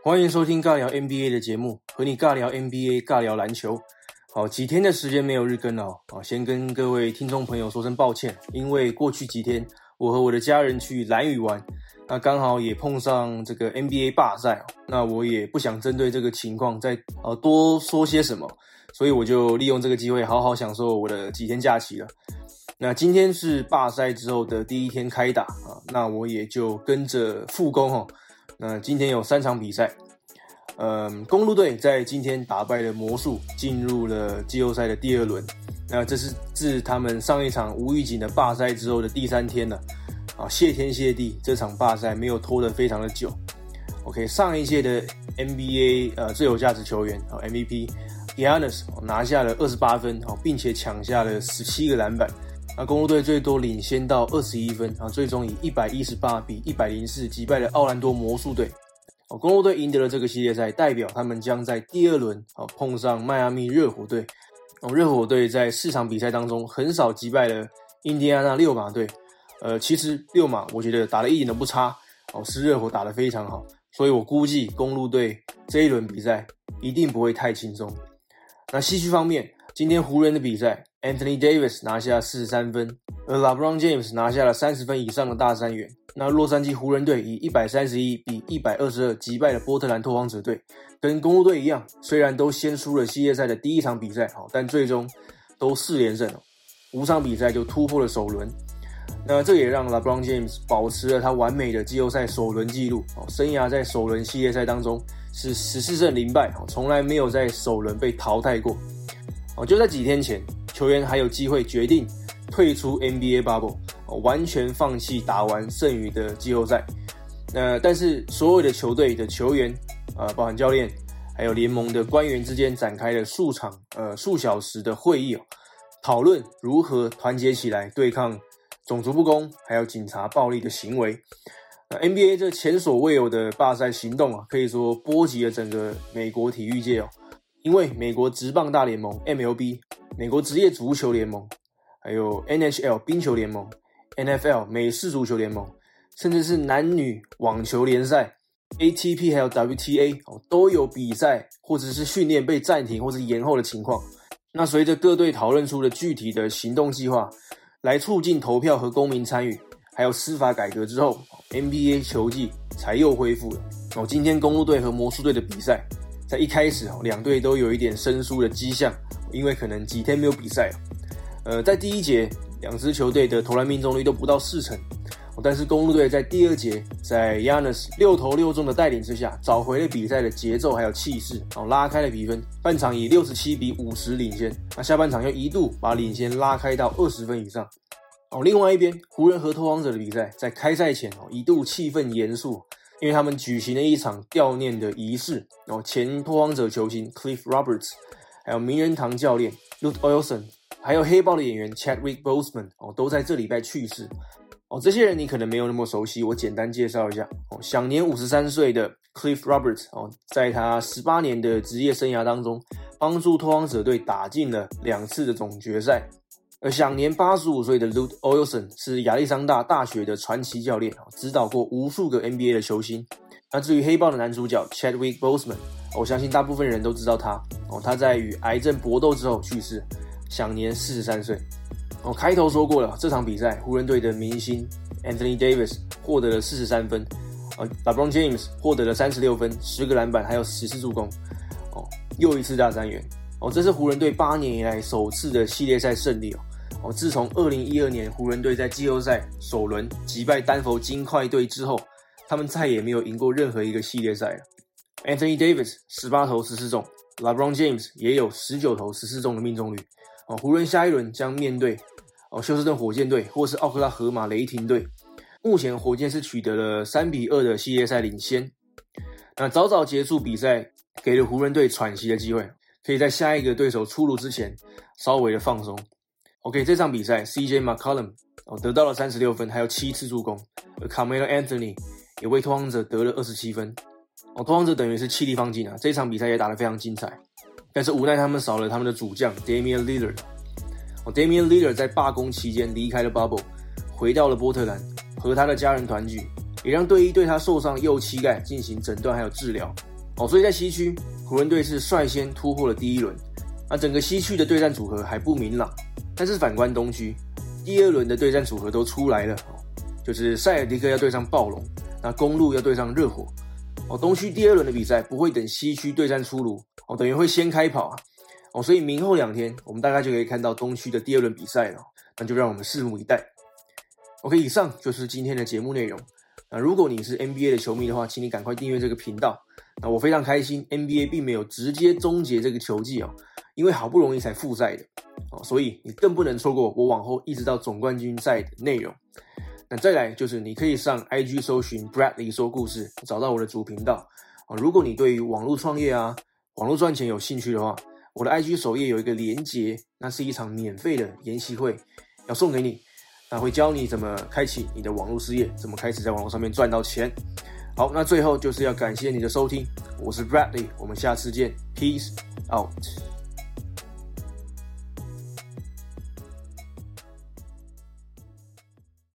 欢迎收听尬聊 NBA 的节目，和你尬聊 NBA，尬聊篮球。好，几天的时间没有日更哦，好，先跟各位听众朋友说声抱歉，因为过去几天我和我的家人去蓝屿玩，那刚好也碰上这个 NBA 罢赛，那我也不想针对这个情况再呃多说些什么，所以我就利用这个机会好好享受我的几天假期了。那今天是罢赛之后的第一天开打啊，那我也就跟着复工哦。那今天有三场比赛，嗯，公路队在今天打败了魔术，进入了季后赛的第二轮。那这是自他们上一场无预警的罢赛之后的第三天了，啊，谢天谢地，这场罢赛没有拖得非常的久。OK，上一届的 NBA 呃最有价值球员啊 MVP Giannis 拿下了二十八分哦，并且抢下了十七个篮板。那公路队最多领先到二十一分啊，最终以一百一十八比一百零四击败了奥兰多魔术队。哦，公路队赢得了这个系列赛，代表他们将在第二轮啊碰上迈阿密热火队。哦，热火队在四场比赛当中很少击败了印第安纳六马队。呃，其实六马我觉得打得一点都不差哦，是热火打得非常好，所以我估计公路队这一轮比赛一定不会太轻松。那西区方面，今天湖人的比赛。Anthony Davis 拿下四十三分，而 LeBron James 拿下了三十分以上的大三元。那洛杉矶湖人队以一百三十一比一百二十二击败了波特兰拓荒者队，跟公路队一样，虽然都先输了系列赛的第一场比赛，好，但最终都四连胜，五场比赛就突破了首轮。那这也让 LeBron James 保持了他完美的季后赛首轮纪录，哦，生涯在首轮系列赛当中是十四胜零败，哦，从来没有在首轮被淘汰过。哦，就在几天前。球员还有机会决定退出 NBA bubble，完全放弃打完剩余的季后赛。那但是所有的球队的球员，呃，包含教练，还有联盟的官员之间展开了数场呃数小时的会议哦，讨论如何团结起来对抗种族不公还有警察暴力的行为。那 NBA 这前所未有的罢赛行动啊，可以说波及了整个美国体育界哦，因为美国职棒大联盟 MLB。美国职业足球联盟，还有 NHL 冰球联盟、NFL 美式足球联盟，甚至是男女网球联赛、ATP 还有 WTA 哦，都有比赛或者是训练被暂停或者延后的情况。那随着各队讨论出了具体的行动计划，来促进投票和公民参与，还有司法改革之后，NBA 球季才又恢复了。哦，今天公路队和魔术队的比赛，在一开始哦，两队都有一点生疏的迹象。因为可能几天没有比赛呃，在第一节两支球队的投篮命中率都不到四成，但是公路队在第二节在 Yanis 六投六中的带领之下，找回了比赛的节奏还有气势，哦，拉开了比分，半场以六十七比五十领先，那下半场又一度把领先拉开到二十分以上，哦，另外一边湖人和拓荒者的比赛在开赛前哦一度气氛严肃，因为他们举行了一场悼念的仪式，哦，前拓荒者球星 Cliff Roberts。还有名人堂教练 Luke Olson，还有黑豹的演员 Chadwick Boseman 哦，都在这礼拜去世哦。这些人你可能没有那么熟悉，我简单介绍一下哦。享年五十三岁的 Cliff Roberts 哦，在他十八年的职业生涯当中，帮助拓荒者队打进了两次的总决赛。而享年八十五岁的 Luke Olson 是亚利桑那大学的传奇教练指导过无数个 NBA 的球星。那至于黑豹的男主角 Chadwick Boseman，我相信大部分人都知道他哦。他在与癌症搏斗之后去世，享年四十三岁。我开头说过了，这场比赛湖人队的明星 Anthony Davis 获得了四十三分，呃，LeBron James 获得了三十六分、十个篮板，还有十次助攻。哦，又一次大三元。哦，这是湖人队八年以来首次的系列赛胜利哦。哦，自从二零一二年湖人队在季后赛首轮击败丹佛金块队之后。他们再也没有赢过任何一个系列赛了。Anthony Davis 十八投十四中，LeBron James 也有十九投十四中的命中率。哦，湖人下一轮将面对哦休斯顿火箭队或是奥克拉荷马雷霆队。目前火箭是取得了三比二的系列赛领先。那早早结束比赛，给了湖人队喘息的机会，可以在下一个对手出炉之前稍微的放松。OK，这场比赛 CJ McCollum 哦得到了三十六分，还有七次助攻，而 Carmelo Anthony。也为拓荒者得了二十七分，哦，拓荒者等于是气力放尽啊！这场比赛也打得非常精彩，但是无奈他们少了他们的主将 Damian Lillard。哦，Damian Lillard 在罢工期间离开了 Bubble，回到了波特兰和他的家人团聚，也让队医对他受伤右膝盖进行诊断还有治疗。哦，所以在西区，湖人队是率先突破了第一轮。那整个西区的对战组合还不明朗，但是反观东区，第二轮的对战组合都出来了，就是塞尔迪克要对上暴龙，那公路要对上热火。哦，东区第二轮的比赛不会等西区对战出炉，哦，等于会先开跑啊。哦，所以明后两天我们大概就可以看到东区的第二轮比赛了，那就让我们拭目以待。OK，以上就是今天的节目内容。那如果你是 NBA 的球迷的话，请你赶快订阅这个频道。那我非常开心，NBA 并没有直接终结这个球季哦，因为好不容易才复赛的哦，所以你更不能错过我往后一直到总冠军赛的内容。那再来就是你可以上 IG 搜寻 Bradley 说故事，找到我的主频道啊。如果你对于网络创业啊、网络赚钱有兴趣的话，我的 IG 首页有一个连接，那是一场免费的研习会，要送给你，那会教你怎么开启你的网络事业，怎么开始在网络上面赚到钱。好，那最后就是要感谢你的收听，我是 Bradley，我们下次见，Peace out。